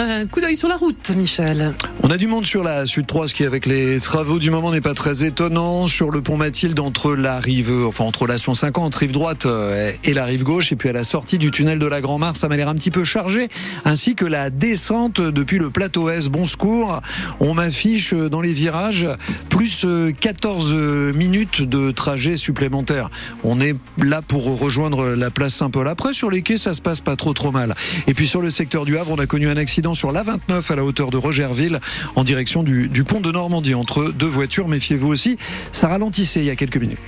Uh, Un coup d'œil sur la route, Michel. On a du monde sur la Sud 3, ce qui avec les travaux du moment n'est pas très étonnant. Sur le pont Mathilde, entre la rive, enfin entre la 150, rive droite euh, et la rive gauche, et puis à la sortie du tunnel de la Grand-Mare, ça m'a l'air un petit peu chargé, ainsi que la descente depuis le plateau S. Bon secours, on m'affiche dans les virages plus 14 euh, minutes de trajet supplémentaire. On est là pour rejoindre la place Saint-Paul. Après, sur les quais, ça se passe pas trop trop mal. Et puis sur le secteur du Havre, on a connu un accident sur l'A29 à la hauteur de Rogerville en direction du, pont de Normandie entre deux voitures. Méfiez-vous aussi, ça ralentissait il y a quelques minutes.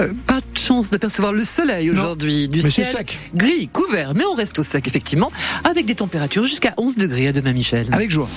Euh, pas de chance d'apercevoir le soleil aujourd'hui. Du ciel sec. gris, couvert, mais on reste au sec effectivement, avec des températures jusqu'à 11 degrés à demain Michel. Avec joie.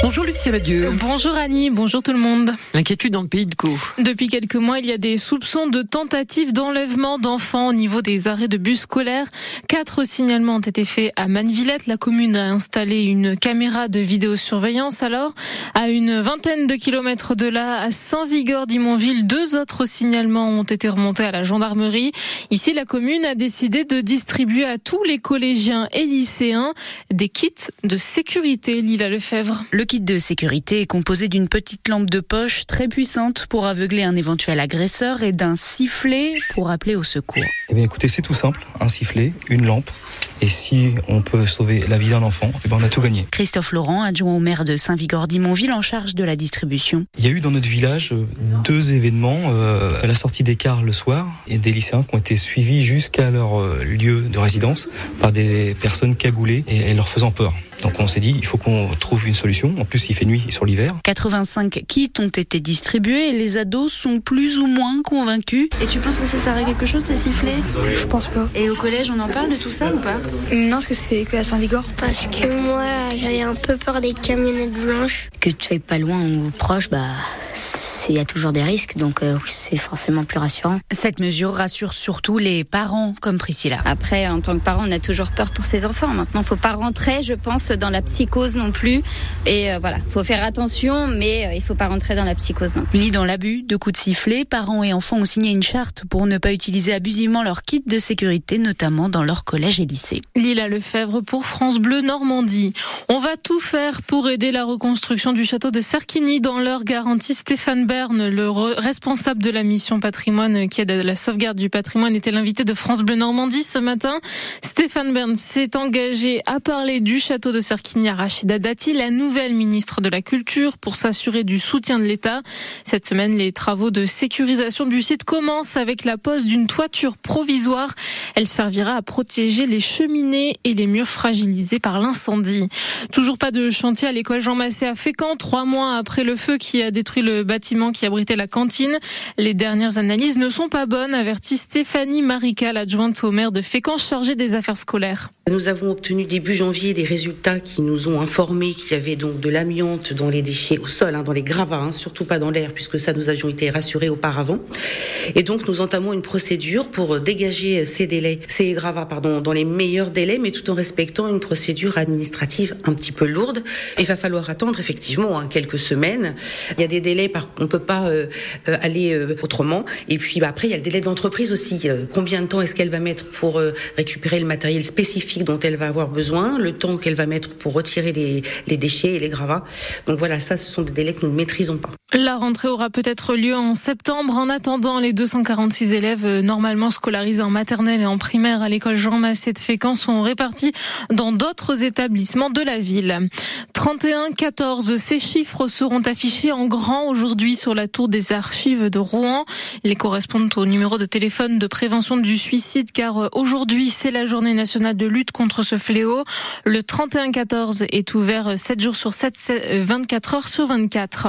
Bonjour Lucie Abadieu. Bonjour Annie, bonjour tout le monde. L'inquiétude dans le pays de Caux. Depuis quelques mois, il y a des soupçons de tentatives d'enlèvement d'enfants au niveau des arrêts de bus scolaires. Quatre signalements ont été faits à Mannevillette. La commune a installé une caméra de vidéosurveillance. Alors, à une vingtaine de kilomètres de là, à Saint-Vigor-d'Imonville, deux autres signalements ont été remontés à la gendarmerie. Ici, la commune a décidé de distribuer à tous les collégiens et lycéens des kits de sécurité. Lila Lefebvre. Le kit de sécurité est composé d'une petite lampe de poche très puissante pour aveugler un éventuel agresseur et d'un sifflet pour appeler au secours. Eh bien écoutez, c'est tout simple, un sifflet, une lampe. Et si on peut sauver la vie d'un enfant, eh ben on a tout gagné. Christophe Laurent, adjoint au maire de Saint-Vigor-d'Imonville en charge de la distribution. Il y a eu dans notre village euh, deux événements euh, à la sortie des cars le soir et des lycéens qui ont été suivis jusqu'à leur euh, lieu de résidence par des personnes cagoulées et leur faisant peur. Donc on s'est dit, il faut qu'on trouve une solution. En plus, il fait nuit sur l'hiver. 85 kits ont été distribués et les ados sont plus ou moins convaincus. Et tu penses que ça sert à quelque chose, ces sifflets? Je pense pas. Et au collège, on en parle de tout ça ou pas? Non, parce que c'était que à Saint-Vigor. Parce que moi, j'avais un peu peur des camionnettes blanches. Que tu sois pas loin ou proche, bah il y a toujours des risques, donc euh, c'est forcément plus rassurant. Cette mesure rassure surtout les parents comme Priscilla. Après, en tant que parent, on a toujours peur pour ses enfants. Maintenant, il faut pas rentrer, je pense, dans la psychose non plus. Et euh, voilà, faut faire attention, mais euh, il faut pas rentrer dans la psychose non Ni dans l'abus de coups de sifflet, parents et enfants ont signé une charte pour ne pas utiliser abusivement leur kit de sécurité, notamment dans leur collège et lycée. Lila Lefebvre pour France Bleu Normandie. On va tout faire pour aider la reconstruction du château de Serquigny dans leur garantie Stéphane Bern le responsable de la mission patrimoine qui aide à la sauvegarde du patrimoine, était l'invité de France Bleu Normandie ce matin. Stéphane Bern s'est engagé à parler du château de Serquigny à Rachida Dati, la nouvelle ministre de la Culture, pour s'assurer du soutien de l'État. Cette semaine, les travaux de sécurisation du site commencent avec la pose d'une toiture provisoire. Elle servira à protéger les cheminées et les murs fragilisés par l'incendie. Toujours pas de chantier à l'école Jean Massé à Fécamp, trois mois après le feu qui a détruit le bâtiment qui abritait la cantine. Les dernières analyses ne sont pas bonnes, avertit Stéphanie Marical, adjointe au maire de Fécamp chargée des affaires scolaires. Nous avons obtenu début janvier des résultats qui nous ont informé qu'il y avait donc de l'amiante dans les déchets au sol, hein, dans les gravats, hein, surtout pas dans l'air, puisque ça nous avions été rassurés auparavant. Et donc nous entamons une procédure pour dégager ces délais, ces gravats, pardon, dans les meilleurs délais, mais tout en respectant une procédure administrative un petit peu lourde. Il va falloir attendre effectivement hein, quelques semaines. Il y a des délais, on peut pas euh, euh, aller euh, autrement. Et puis bah, après, il y a le délai de l'entreprise aussi. combien de temps est-ce qu'elle va mettre pour récupérer le matériel spécifique dont elle va avoir besoin, le temps qu'elle va mettre pour retirer les, les déchets et les gravats. Donc voilà, ça, ce sont des délais que nous ne maîtrisons pas. La rentrée aura peut-être lieu en septembre. En attendant, les 246 élèves normalement scolarisés en maternelle et en primaire à l'école Jean Massé de Fécamp sont répartis dans d'autres établissements de la ville. 31, 14, ces chiffres seront affichés en grand aujourd'hui sur la tour des archives de Rouen. Ils correspondent au numéro de téléphone de prévention du suicide car euh, aujourd'hui c'est la journée nationale de lutte contre ce fléau. Le 31-14 est ouvert 7 jours sur 7, 24 heures sur 24.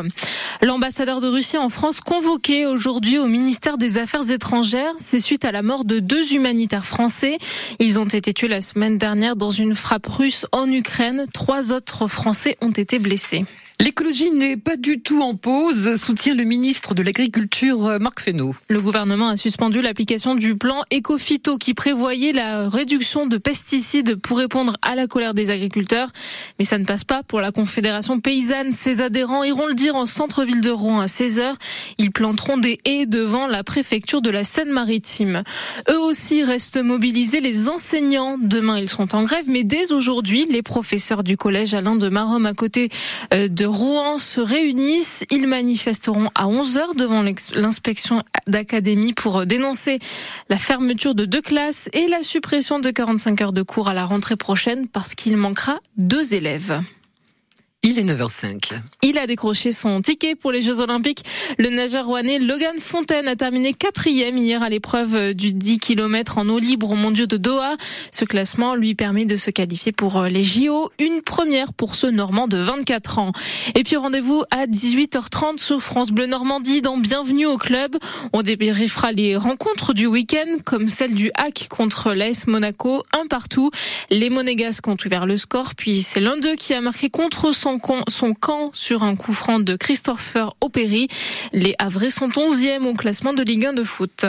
L'ambassadeur de Russie en France convoqué aujourd'hui au ministère des Affaires étrangères, c'est suite à la mort de deux humanitaires français. Ils ont été tués la semaine dernière dans une frappe russe en Ukraine. Trois autres Français ont été blessés. L'écologie n'est pas du tout en pause, soutient le ministre de l'Agriculture Marc Fesneau. Le gouvernement a suspendu l'application du plan Ecofito qui prévoyait la réduction de pesticides pour répondre à la colère des agriculteurs. Mais ça ne passe pas pour la Confédération paysanne. Ses adhérents iront le dire en centre-ville de Rouen à 16h. Ils planteront des haies devant la préfecture de la Seine-Maritime. Eux aussi restent mobilisés les enseignants. Demain, ils sont en grève, mais dès aujourd'hui, les professeurs du collège Alain de Marom à côté euh, de Rouen se réunissent. Ils manifesteront à 11h devant l'inspection d'académie pour dénoncer la fermeture de deux classes et la suppression de 45 heures de cours à la rentrée prochaine parce qu'il manquera deux élèves. Il est 9h05. Il a décroché son ticket pour les Jeux Olympiques. Le nageur rouennais Logan Fontaine a terminé quatrième hier à l'épreuve du 10 km en eau libre au mondiaux de Doha. Ce classement lui permet de se qualifier pour les JO, une première pour ce Normand de 24 ans. Et puis rendez-vous à 18h30 sur France Bleu Normandie dans Bienvenue au club. On débriefera les rencontres du week-end comme celle du hack contre l'AS Monaco, un partout. Les Monégasques ont ouvert le score, puis c'est l'un d'eux qui a marqué contre son son, camp sur un coup franc de Christopher Opéry. Les Havrais sont 11e au classement de Ligue 1 de foot.